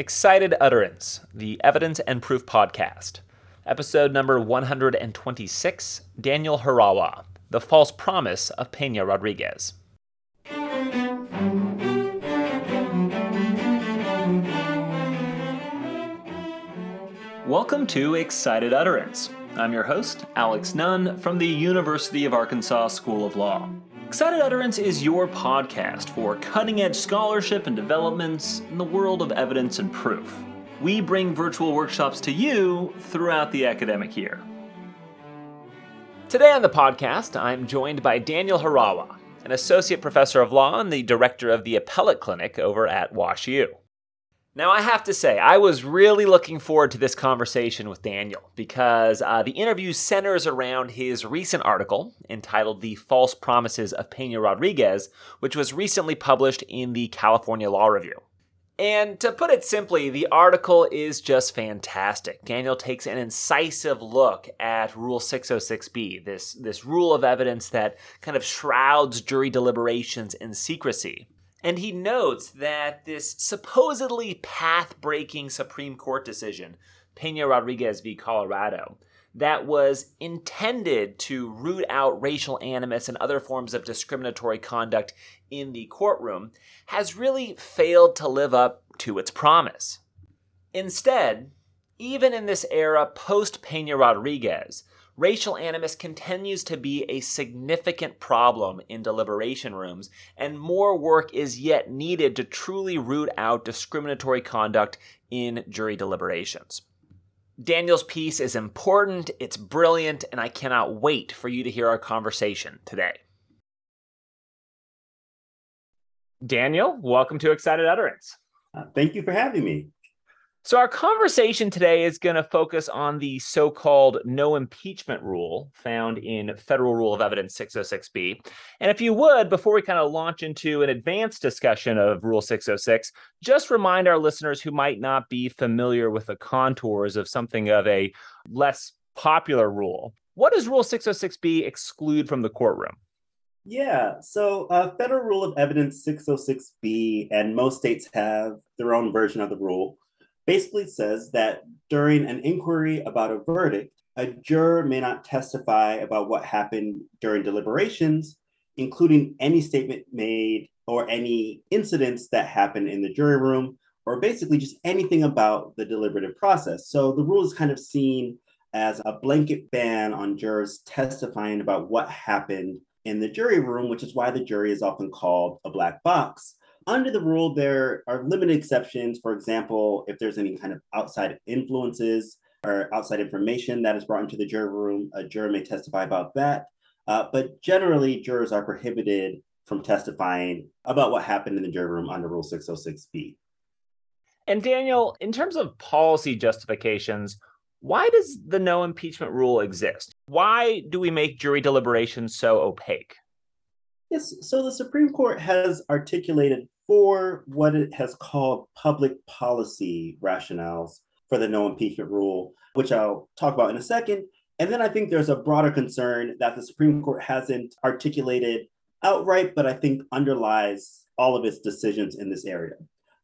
Excited Utterance, the Evidence and Proof Podcast. Episode number 126 Daniel Harawa, The False Promise of Pena Rodriguez. Welcome to Excited Utterance. I'm your host, Alex Nunn, from the University of Arkansas School of Law. Excited Utterance is your podcast for cutting edge scholarship and developments in the world of evidence and proof. We bring virtual workshops to you throughout the academic year. Today on the podcast, I'm joined by Daniel Harawa, an associate professor of law and the director of the appellate clinic over at WashU. Now, I have to say, I was really looking forward to this conversation with Daniel because uh, the interview centers around his recent article entitled The False Promises of Pena Rodriguez, which was recently published in the California Law Review. And to put it simply, the article is just fantastic. Daniel takes an incisive look at Rule 606b, this, this rule of evidence that kind of shrouds jury deliberations in secrecy. And he notes that this supposedly path breaking Supreme Court decision, Pena Rodriguez v. Colorado, that was intended to root out racial animus and other forms of discriminatory conduct in the courtroom, has really failed to live up to its promise. Instead, even in this era post Pena Rodriguez, racial animus continues to be a significant problem in deliberation rooms, and more work is yet needed to truly root out discriminatory conduct in jury deliberations. Daniel's piece is important, it's brilliant, and I cannot wait for you to hear our conversation today. Daniel, welcome to Excited Utterance. Uh, thank you for having me. So, our conversation today is going to focus on the so called no impeachment rule found in Federal Rule of Evidence 606B. And if you would, before we kind of launch into an advanced discussion of Rule 606, just remind our listeners who might not be familiar with the contours of something of a less popular rule. What does Rule 606B exclude from the courtroom? Yeah, so uh, Federal Rule of Evidence 606B, and most states have their own version of the rule basically says that during an inquiry about a verdict, a juror may not testify about what happened during deliberations, including any statement made or any incidents that happened in the jury room, or basically just anything about the deliberative process. So the rule is kind of seen as a blanket ban on jurors testifying about what happened in the jury room, which is why the jury is often called a black box. Under the rule, there are limited exceptions. For example, if there's any kind of outside influences or outside information that is brought into the jury room, a juror may testify about that. Uh, but generally, jurors are prohibited from testifying about what happened in the jury room under Rule 606B. And Daniel, in terms of policy justifications, why does the no impeachment rule exist? Why do we make jury deliberations so opaque? Yes, so the Supreme Court has articulated four what it has called public policy rationales for the no impeachment rule, which I'll talk about in a second. And then I think there's a broader concern that the Supreme Court hasn't articulated outright, but I think underlies all of its decisions in this area.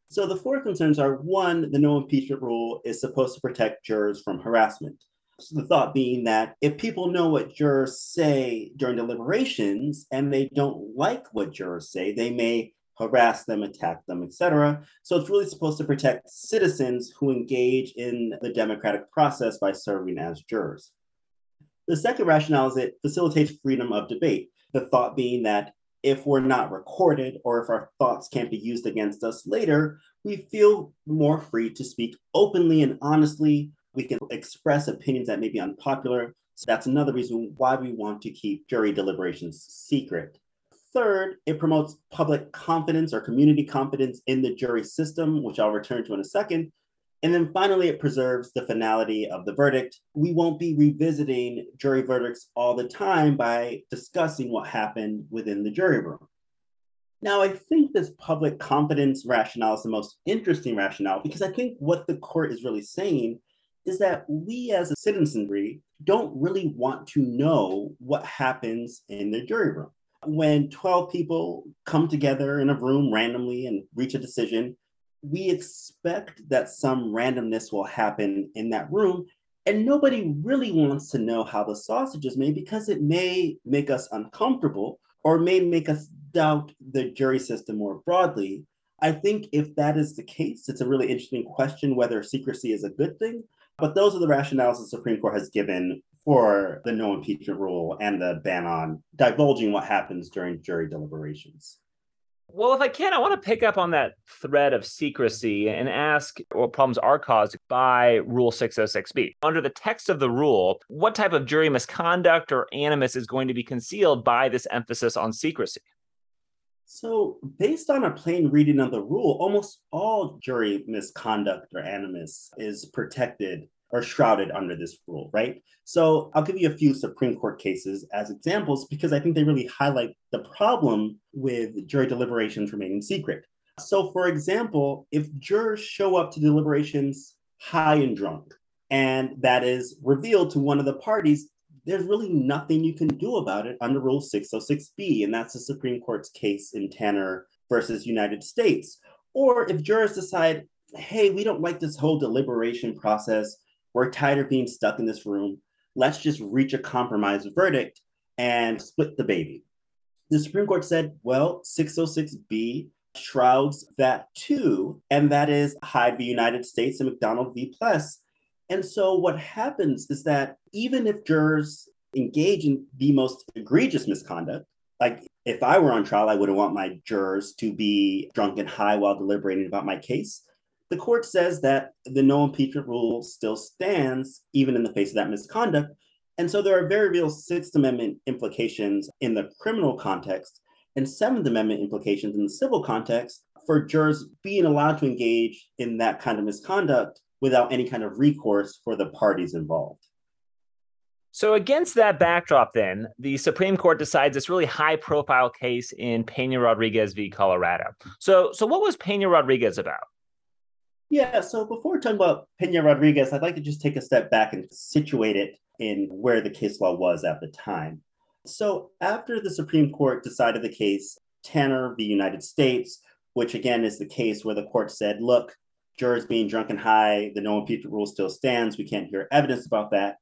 So the four concerns are one, the no impeachment rule is supposed to protect jurors from harassment. So the thought being that if people know what jurors say during deliberations and they don't like what jurors say, they may harass them, attack them, etc. So it's really supposed to protect citizens who engage in the democratic process by serving as jurors. The second rationale is it facilitates freedom of debate. The thought being that if we're not recorded or if our thoughts can't be used against us later, we feel more free to speak openly and honestly. We can express opinions that may be unpopular. So that's another reason why we want to keep jury deliberations secret. Third, it promotes public confidence or community confidence in the jury system, which I'll return to in a second. And then finally, it preserves the finality of the verdict. We won't be revisiting jury verdicts all the time by discussing what happened within the jury room. Now, I think this public confidence rationale is the most interesting rationale because I think what the court is really saying is that we as a citizenry don't really want to know what happens in the jury room when 12 people come together in a room randomly and reach a decision, we expect that some randomness will happen in that room. And nobody really wants to know how the sausage is made because it may make us uncomfortable or may make us doubt the jury system more broadly. I think if that is the case, it's a really interesting question whether secrecy is a good thing. But those are the rationales the Supreme Court has given for the no impeachment rule and the ban on divulging what happens during jury deliberations. Well, if I can, I want to pick up on that thread of secrecy and ask what problems are caused by Rule 606B. Under the text of the rule, what type of jury misconduct or animus is going to be concealed by this emphasis on secrecy? So, based on a plain reading of the rule, almost all jury misconduct or animus is protected or shrouded under this rule, right? So I'll give you a few Supreme Court cases as examples because I think they really highlight the problem with jury deliberations remaining secret. So, for example, if jurors show up to deliberations high and drunk, and that is revealed to one of the parties, there's really nothing you can do about it under Rule 606B. And that's the Supreme Court's case in Tanner versus United States. Or if jurors decide, hey, we don't like this whole deliberation process, we're tired of being stuck in this room. Let's just reach a compromise verdict and split the baby. The Supreme Court said, well, 606B shrouds that too, and that is Hyde v. United States and McDonald v. Pless. And so what happens is that even if jurors engage in the most egregious misconduct, like if I were on trial, I wouldn't want my jurors to be drunk and high while deliberating about my case the court says that the no impeachment rule still stands even in the face of that misconduct. And so there are very real Sixth Amendment implications in the criminal context and Seventh Amendment implications in the civil context for jurors being allowed to engage in that kind of misconduct without any kind of recourse for the parties involved. So, against that backdrop, then, the Supreme Court decides this really high profile case in Pena Rodriguez v. Colorado. So, so what was Pena Rodriguez about? Yeah, so before talking about Pena Rodriguez, I'd like to just take a step back and situate it in where the case law was at the time. So, after the Supreme Court decided the case, Tanner v. United States, which again is the case where the court said, look, jurors being drunk and high, the no impeachment rule still stands. We can't hear evidence about that.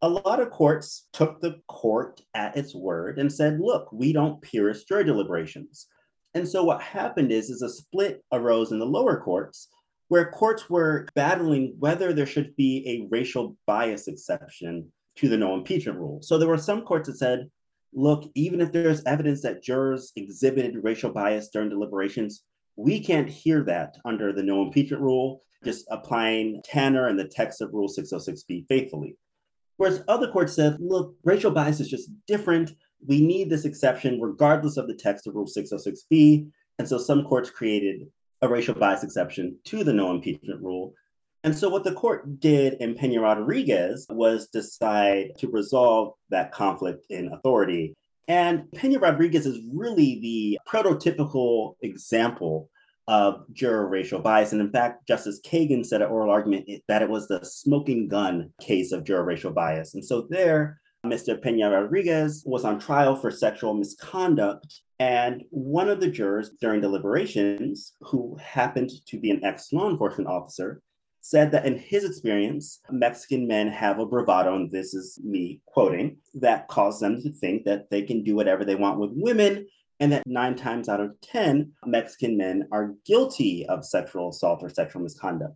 A lot of courts took the court at its word and said, look, we don't pierce jury deliberations. And so what happened is, is a split arose in the lower courts where courts were battling whether there should be a racial bias exception to the no impeachment rule. So there were some courts that said, look, even if there's evidence that jurors exhibited racial bias during deliberations, we can't hear that under the no impeachment rule, just applying Tanner and the text of Rule 606b faithfully. Whereas other courts said, look, racial bias is just different. We need this exception regardless of the text of Rule 606b. And so some courts created a racial bias exception to the no impeachment rule. And so, what the court did in Pena Rodriguez was decide to resolve that conflict in authority. And Pena Rodriguez is really the prototypical example of juror racial bias. And in fact, Justice Kagan said at oral argument that it was the smoking gun case of juror racial bias. And so, there, Mr. Pena Rodriguez was on trial for sexual misconduct and one of the jurors during deliberations, who happened to be an ex law enforcement officer, said that in his experience, Mexican men have a bravado, and this is me quoting, that causes them to think that they can do whatever they want with women, and that nine times out of 10, Mexican men are guilty of sexual assault or sexual misconduct.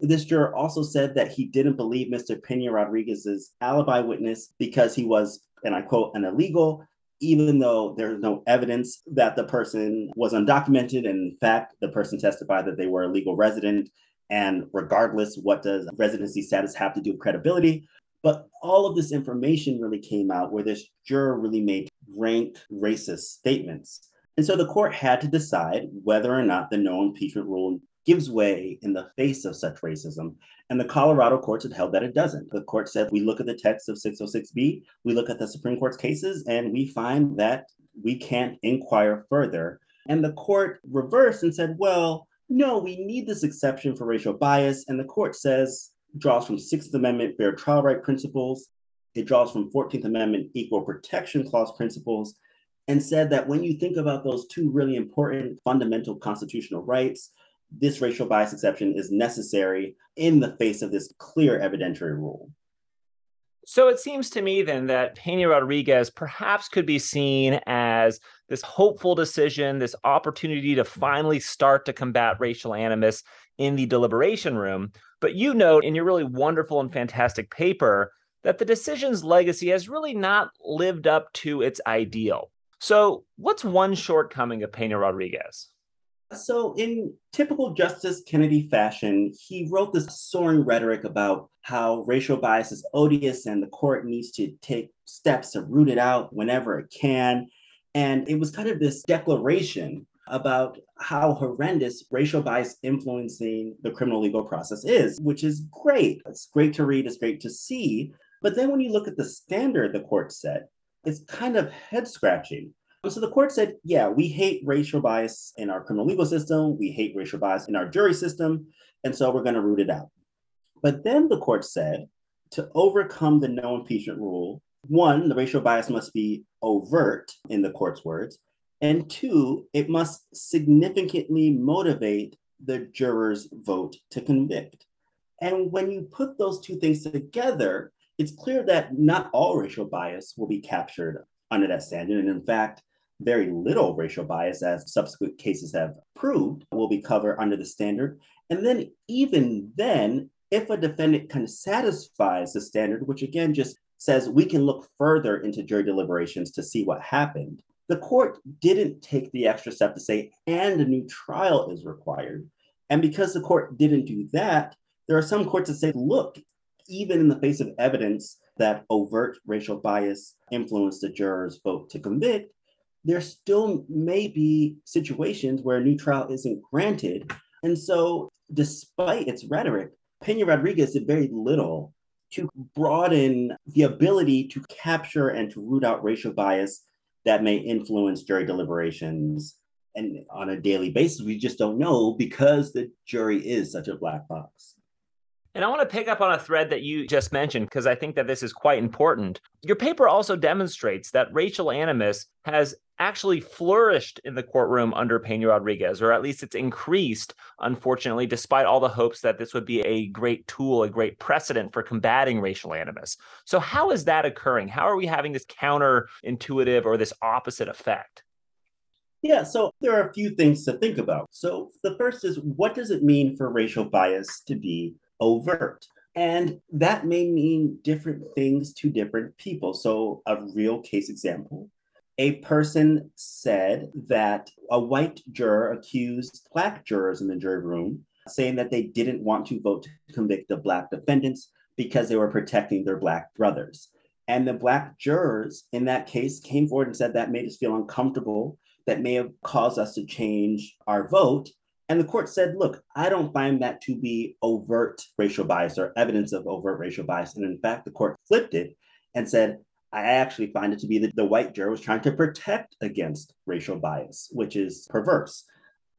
This juror also said that he didn't believe Mr. Pena Rodriguez's alibi witness because he was, and I quote, an illegal even though there's no evidence that the person was undocumented. And in fact, the person testified that they were a legal resident. And regardless, what does residency status have to do with credibility? But all of this information really came out where this juror really made rank racist statements. And so the court had to decide whether or not the no impeachment rule gives way in the face of such racism. And the Colorado courts had held that it doesn't. The court said we look at the text of 606B, we look at the Supreme Court's cases, and we find that we can't inquire further. And the court reversed and said, well, no, we need this exception for racial bias. And the court says, draws from Sixth Amendment fair trial right principles, it draws from 14th Amendment equal protection clause principles, and said that when you think about those two really important fundamental constitutional rights, this racial bias exception is necessary in the face of this clear evidentiary rule. So it seems to me then that Pena Rodriguez perhaps could be seen as this hopeful decision, this opportunity to finally start to combat racial animus in the deliberation room. But you note in your really wonderful and fantastic paper that the decision's legacy has really not lived up to its ideal. So, what's one shortcoming of Pena Rodriguez? So, in typical Justice Kennedy fashion, he wrote this soaring rhetoric about how racial bias is odious and the court needs to take steps to root it out whenever it can. And it was kind of this declaration about how horrendous racial bias influencing the criminal legal process is, which is great. It's great to read, it's great to see. But then when you look at the standard the court set, it's kind of head scratching. So the court said, yeah, we hate racial bias in our criminal legal system, we hate racial bias in our jury system, and so we're going to root it out. But then the court said to overcome the no impeachment rule, one, the racial bias must be overt, in the court's words, and two, it must significantly motivate the juror's vote to convict. And when you put those two things together, it's clear that not all racial bias will be captured under that standard. And in fact, very little racial bias, as subsequent cases have proved, will be covered under the standard. And then, even then, if a defendant kind of satisfies the standard, which again just says we can look further into jury deliberations to see what happened, the court didn't take the extra step to say, and a new trial is required. And because the court didn't do that, there are some courts that say, look, even in the face of evidence that overt racial bias influenced the jurors' vote to convict, there still may be situations where a new trial isn't granted. And so, despite its rhetoric, Pena Rodriguez did very little to broaden the ability to capture and to root out racial bias that may influence jury deliberations. And on a daily basis, we just don't know because the jury is such a black box. And I want to pick up on a thread that you just mentioned because I think that this is quite important. Your paper also demonstrates that racial animus has actually flourished in the courtroom under Pena Rodriguez, or at least it's increased, unfortunately, despite all the hopes that this would be a great tool, a great precedent for combating racial animus. So, how is that occurring? How are we having this counterintuitive or this opposite effect? Yeah, so there are a few things to think about. So, the first is what does it mean for racial bias to be overt. And that may mean different things to different people. So, a real case example a person said that a white juror accused black jurors in the jury room, saying that they didn't want to vote to convict the black defendants because they were protecting their black brothers. And the black jurors in that case came forward and said that made us feel uncomfortable, that may have caused us to change our vote. And the court said, look, I don't find that to be overt racial bias or evidence of overt racial bias. And in fact, the court flipped it and said, I actually find it to be that the white juror was trying to protect against racial bias, which is perverse.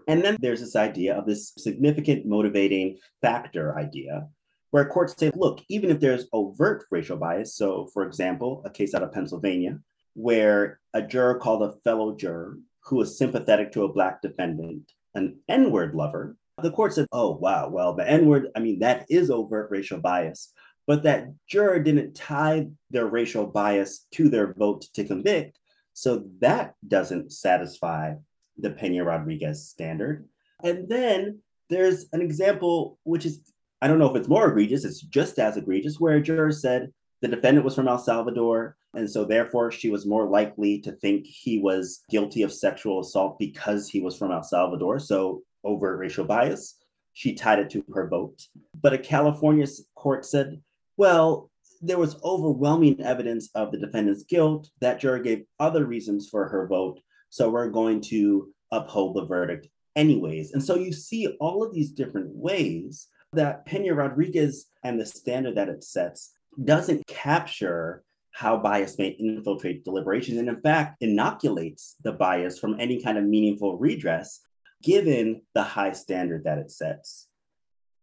And then there's this idea of this significant motivating factor idea, where courts say, look, even if there's overt racial bias, so for example, a case out of Pennsylvania, where a juror called a fellow juror who was sympathetic to a Black defendant an N word lover, the court said, oh, wow, well, the N word, I mean, that is overt racial bias. But that juror didn't tie their racial bias to their vote to convict. So that doesn't satisfy the Pena Rodriguez standard. And then there's an example, which is, I don't know if it's more egregious, it's just as egregious, where a juror said the defendant was from El Salvador. And so, therefore, she was more likely to think he was guilty of sexual assault because he was from El Salvador. So, overt racial bias. She tied it to her vote. But a California court said, well, there was overwhelming evidence of the defendant's guilt. That juror gave other reasons for her vote. So, we're going to uphold the verdict anyways. And so, you see all of these different ways that Pena Rodriguez and the standard that it sets doesn't capture how bias may infiltrate deliberations and in fact inoculates the bias from any kind of meaningful redress given the high standard that it sets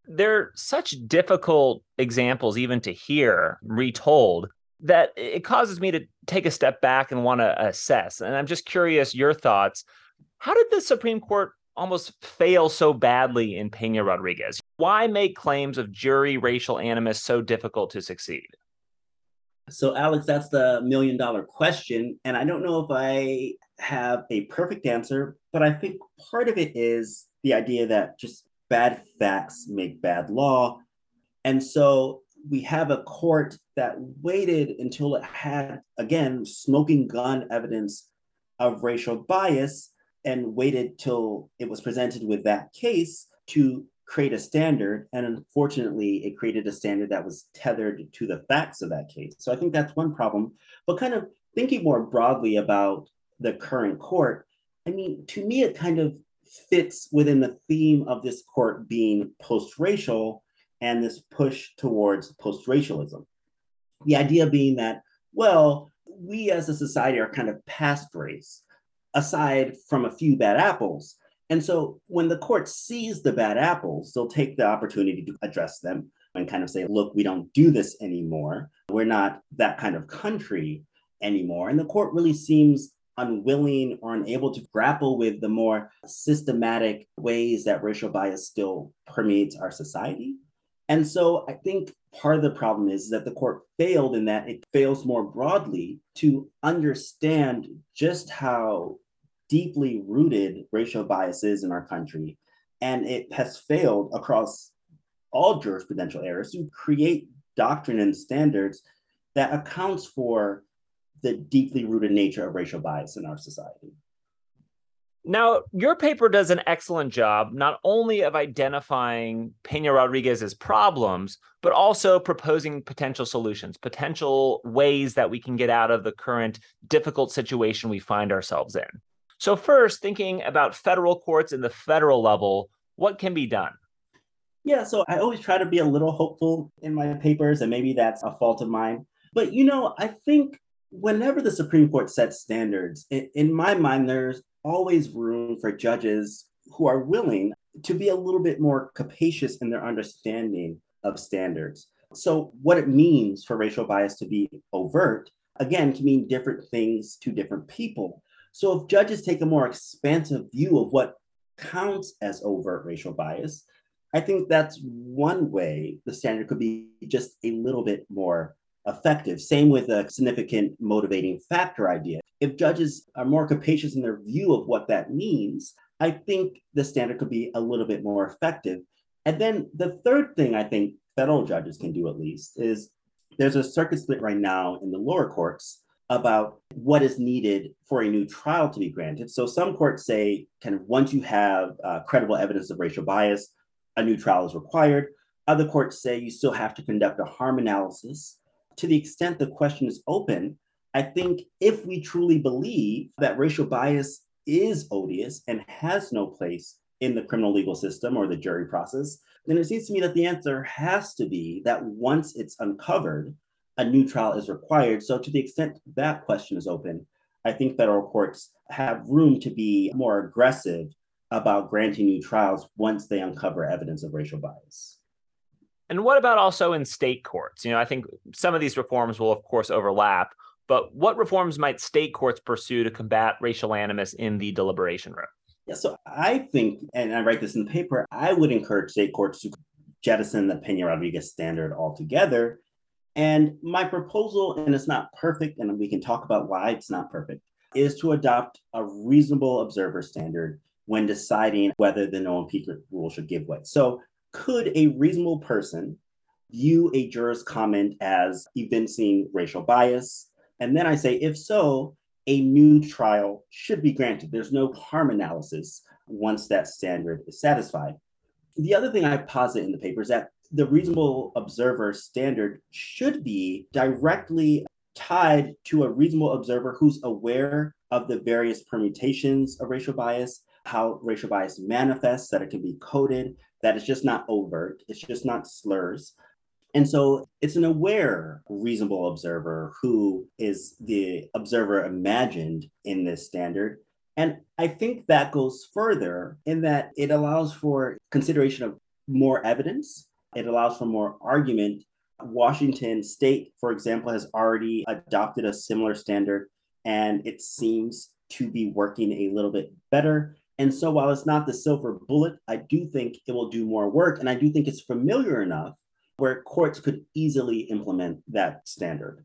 they're such difficult examples even to hear retold that it causes me to take a step back and want to assess and i'm just curious your thoughts how did the supreme court almost fail so badly in Pena Rodriguez? Why make claims of jury racial animus so difficult to succeed? So, Alex, that's the million dollar question. And I don't know if I have a perfect answer, but I think part of it is the idea that just bad facts make bad law. And so we have a court that waited until it had, again, smoking gun evidence of racial bias and waited till it was presented with that case to create a standard. And unfortunately, it created a standard that was tethered to the facts of that case. So I think that's one problem. But kind of thinking more broadly about the current court, I mean, to me, it kind of fits within the theme of this court being post racial and this push towards post racialism. The idea being that, well, we as a society are kind of past race, aside from a few bad apples. And so when the court sees the bad apples, they'll take the opportunity to address them and kind of say, look, we don't do this anymore. We're not that kind of country anymore. And the court really seems unwilling or unable to grapple with the more systematic ways that racial bias still permeates our society. And so I think part of the problem is that the court failed in that it fails more broadly to understand just how deeply rooted racial bias is in our country. And it has failed across all jurisprudential areas to create doctrine and standards that accounts for the deeply rooted nature of racial bias in our society. Now, your paper does an excellent job not only of identifying Pena Rodriguez's problems, but also proposing potential solutions, potential ways that we can get out of the current difficult situation we find ourselves in. So, first, thinking about federal courts in the federal level, what can be done? Yeah, so I always try to be a little hopeful in my papers, and maybe that's a fault of mine. But, you know, I think whenever the Supreme Court sets standards, in, in my mind, there's always room for judges who are willing to be a little bit more capacious in their understanding of standards. So, what it means for racial bias to be overt, again, can mean different things to different people. So, if judges take a more expansive view of what counts as overt racial bias, I think that's one way the standard could be just a little bit more effective. Same with a significant motivating factor idea. If judges are more capacious in their view of what that means, I think the standard could be a little bit more effective. And then the third thing I think federal judges can do at least is there's a circuit split right now in the lower courts about what is needed for a new trial to be granted. So some courts say kind of once you have uh, credible evidence of racial bias, a new trial is required. Other courts say you still have to conduct a harm analysis to the extent the question is open, I think if we truly believe that racial bias is odious and has no place in the criminal legal system or the jury process, then it seems to me that the answer has to be that once it's uncovered, a new trial is required. So, to the extent that question is open, I think federal courts have room to be more aggressive about granting new trials once they uncover evidence of racial bias. And what about also in state courts? You know, I think some of these reforms will, of course, overlap, but what reforms might state courts pursue to combat racial animus in the deliberation room? Yeah, so I think, and I write this in the paper, I would encourage state courts to jettison the Pena Rodriguez standard altogether. And my proposal, and it's not perfect, and we can talk about why it's not perfect, is to adopt a reasonable observer standard when deciding whether the no impeachment rule should give way. So could a reasonable person view a juror's comment as evincing racial bias? And then I say, if so, a new trial should be granted. There's no harm analysis once that standard is satisfied. The other thing I posit in the paper is that the reasonable observer standard should be directly tied to a reasonable observer who's aware of the various permutations of racial bias, how racial bias manifests, that it can be coded, that it's just not overt, it's just not slurs. And so it's an aware, reasonable observer who is the observer imagined in this standard. And I think that goes further in that it allows for consideration of more evidence, it allows for more argument. Washington State, for example, has already adopted a similar standard, and it seems to be working a little bit better. And so while it's not the silver bullet, I do think it will do more work. And I do think it's familiar enough where courts could easily implement that standard.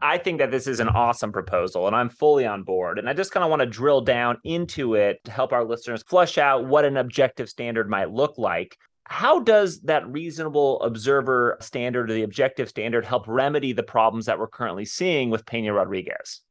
I think that this is an awesome proposal and I'm fully on board. And I just kind of want to drill down into it to help our listeners flush out what an objective standard might look like. How does that reasonable observer standard or the objective standard help remedy the problems that we're currently seeing with Pena Rodriguez?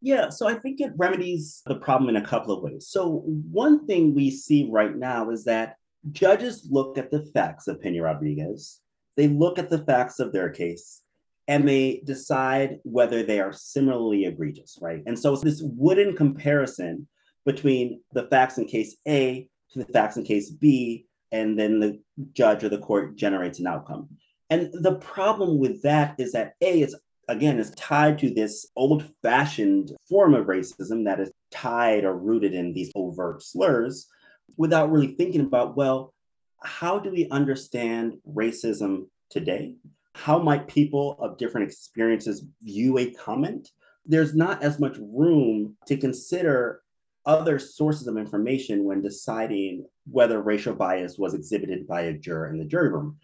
Yeah, so I think it remedies the problem in a couple of ways. So, one thing we see right now is that judges look at the facts of Pena Rodriguez, they look at the facts of their case, and they decide whether they are similarly egregious, right? And so, it's this wooden comparison between the facts in case A to the facts in case B, and then the judge or the court generates an outcome. And the problem with that is that A, it's again is tied to this old fashioned form of racism that is tied or rooted in these overt slurs without really thinking about, well, how do we understand racism today? How might people of different experiences view a comment? There's not as much room to consider other sources of information when deciding whether racial bias was exhibited by a juror in the jury room.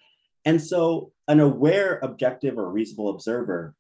And so, an aware, objective, or reasonable observer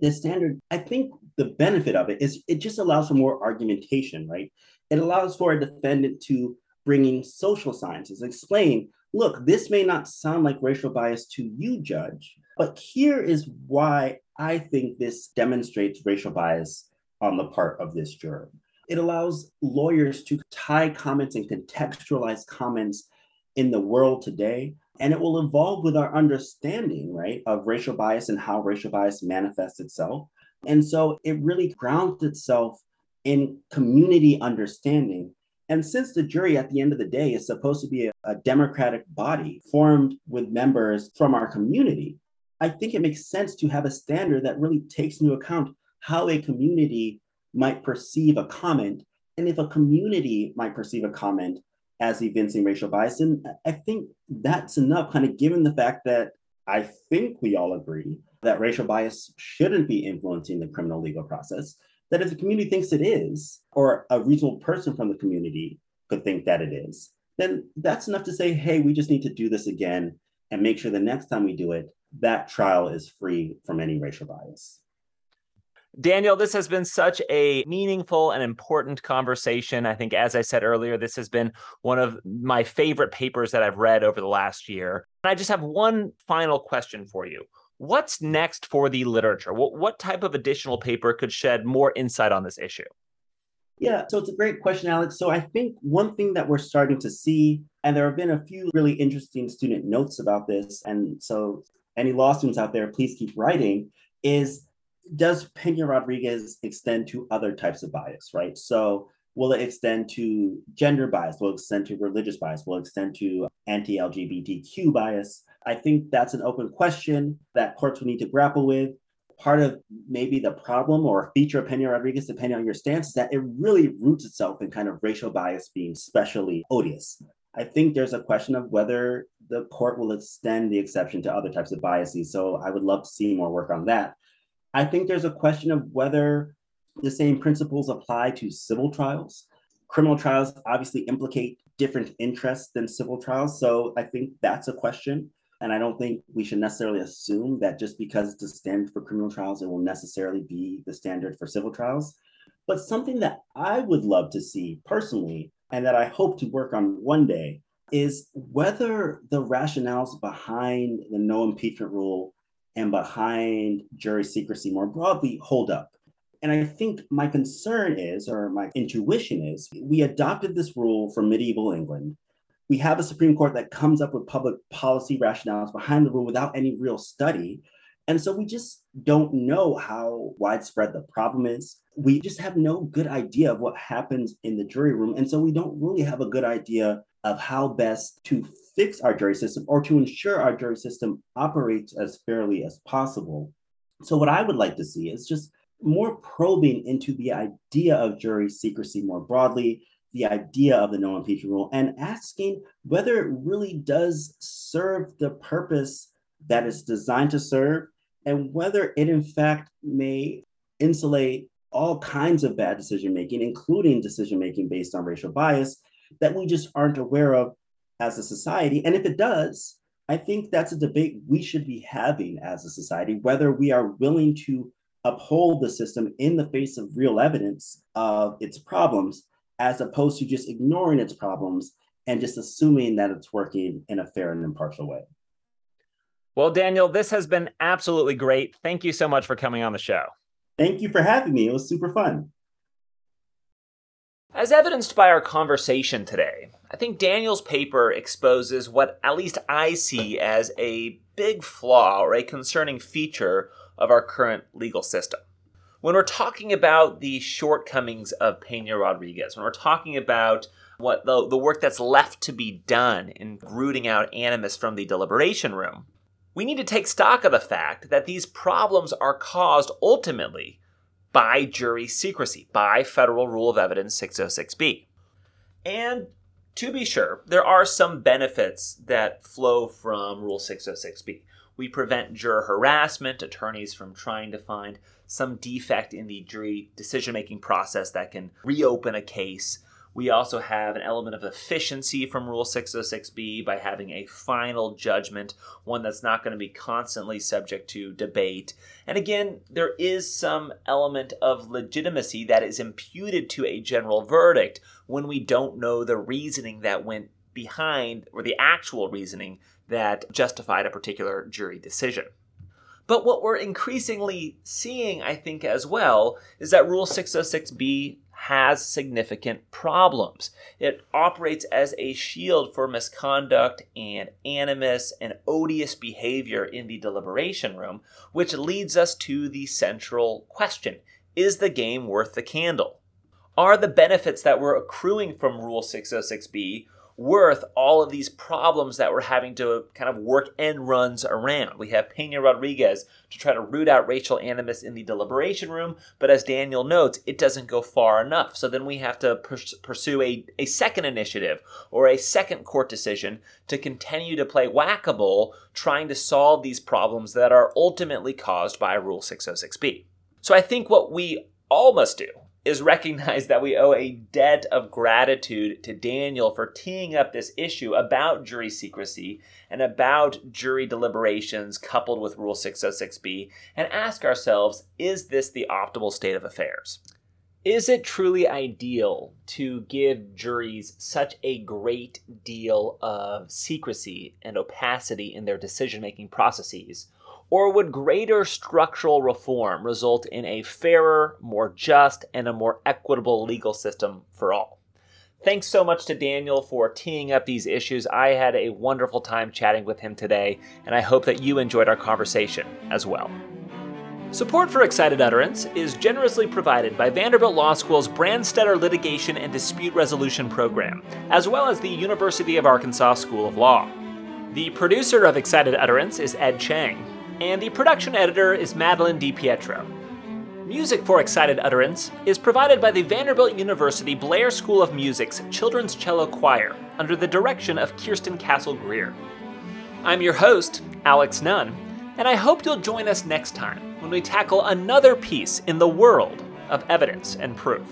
the standard, I think the benefit of it is it just allows for more argumentation, right? It allows for a defendant to bring in social sciences, explain, look, this may not sound like racial bias to you, judge, but here is why I think this demonstrates racial bias on the part of this juror. It allows lawyers to tie comments and contextualize comments in the world today and it will evolve with our understanding, right, of racial bias and how racial bias manifests itself. And so it really grounds itself in community understanding. And since the jury at the end of the day is supposed to be a, a democratic body formed with members from our community, I think it makes sense to have a standard that really takes into account how a community might perceive a comment. And if a community might perceive a comment as evincing racial bias. And I think that's enough, kind of given the fact that I think we all agree that racial bias shouldn't be influencing the criminal legal process. That if the community thinks it is, or a reasonable person from the community could think that it is, then that's enough to say, hey, we just need to do this again and make sure the next time we do it, that trial is free from any racial bias. Daniel, this has been such a meaningful and important conversation. I think, as I said earlier, this has been one of my favorite papers that I've read over the last year. And I just have one final question for you. What's next for the literature? What, what type of additional paper could shed more insight on this issue? Yeah, so it's a great question, Alex. So I think one thing that we're starting to see, and there have been a few really interesting student notes about this, and so any law students out there, please keep writing, is does Pena Rodriguez extend to other types of bias, right? So will it extend to gender bias? Will it extend to religious bias? Will it extend to anti-LGBTQ bias? I think that's an open question that courts will need to grapple with. Part of maybe the problem or feature of Pena Rodriguez, depending on your stance, is that it really roots itself in kind of racial bias being especially odious. I think there's a question of whether the court will extend the exception to other types of biases. So I would love to see more work on that. I think there's a question of whether the same principles apply to civil trials. Criminal trials obviously implicate different interests than civil trials. So I think that's a question. And I don't think we should necessarily assume that just because it's a standard for criminal trials, it will necessarily be the standard for civil trials. But something that I would love to see personally, and that I hope to work on one day, is whether the rationales behind the no impeachment rule and behind jury secrecy more broadly hold up. And I think my concern is, or my intuition is, we adopted this rule from medieval England. We have a Supreme Court that comes up with public policy rationales behind the rule without any real study. And so we just don't know how widespread the problem is. We just have no good idea of what happens in the jury room. And so we don't really have a good idea of how best to fix our jury system or to ensure our jury system operates as fairly as possible. So, what I would like to see is just more probing into the idea of jury secrecy more broadly, the idea of the no impeachment rule, and asking whether it really does serve the purpose that it's designed to serve, and whether it in fact may insulate all kinds of bad decision making, including decision making based on racial bias, that we just aren't aware of as a society. And if it does, I think that's a debate we should be having as a society, whether we are willing to uphold the system in the face of real evidence of its problems, as opposed to just ignoring its problems and just assuming that it's working in a fair and impartial way. Well, Daniel, this has been absolutely great. Thank you so much for coming on the show. Thank you for having me. It was super fun. As evidenced by our conversation today, I think Daniel's paper exposes what at least I see as a big flaw or a concerning feature of our current legal system. When we're talking about the shortcomings of Pena Rodriguez, when we're talking about what the, the work that's left to be done in rooting out animus from the deliberation room, we need to take stock of the fact that these problems are caused ultimately by jury secrecy, by Federal Rule of Evidence 606B. And to be sure, there are some benefits that flow from Rule 606B. We prevent juror harassment, attorneys from trying to find some defect in the jury decision making process that can reopen a case. We also have an element of efficiency from Rule 606B by having a final judgment, one that's not going to be constantly subject to debate. And again, there is some element of legitimacy that is imputed to a general verdict when we don't know the reasoning that went behind or the actual reasoning that justified a particular jury decision. But what we're increasingly seeing, I think, as well, is that Rule 606B has significant problems. It operates as a shield for misconduct and animus and odious behavior in the deliberation room, which leads us to the central question Is the game worth the candle? Are the benefits that we're accruing from Rule 606B worth all of these problems that we're having to uh, kind of work end runs around. We have Pena Rodriguez to try to root out racial animus in the deliberation room, but as Daniel notes, it doesn't go far enough. So then we have to pursue a, a second initiative or a second court decision to continue to play whack a mole, trying to solve these problems that are ultimately caused by Rule 606B. So I think what we all must do is recognize that we owe a debt of gratitude to Daniel for teeing up this issue about jury secrecy and about jury deliberations coupled with Rule 606B and ask ourselves is this the optimal state of affairs? Is it truly ideal to give juries such a great deal of secrecy and opacity in their decision making processes? Or would greater structural reform result in a fairer, more just, and a more equitable legal system for all? Thanks so much to Daniel for teeing up these issues. I had a wonderful time chatting with him today, and I hope that you enjoyed our conversation as well. Support for Excited Utterance is generously provided by Vanderbilt Law School's Branstetter Litigation and Dispute Resolution Program, as well as the University of Arkansas School of Law. The producer of Excited Utterance is Ed Chang, and the production editor is Madeline DiPietro. Music for Excited Utterance is provided by the Vanderbilt University Blair School of Music's Children's Cello Choir under the direction of Kirsten Castle Greer. I'm your host, Alex Nunn, and I hope you'll join us next time when we tackle another piece in the world of evidence and proof.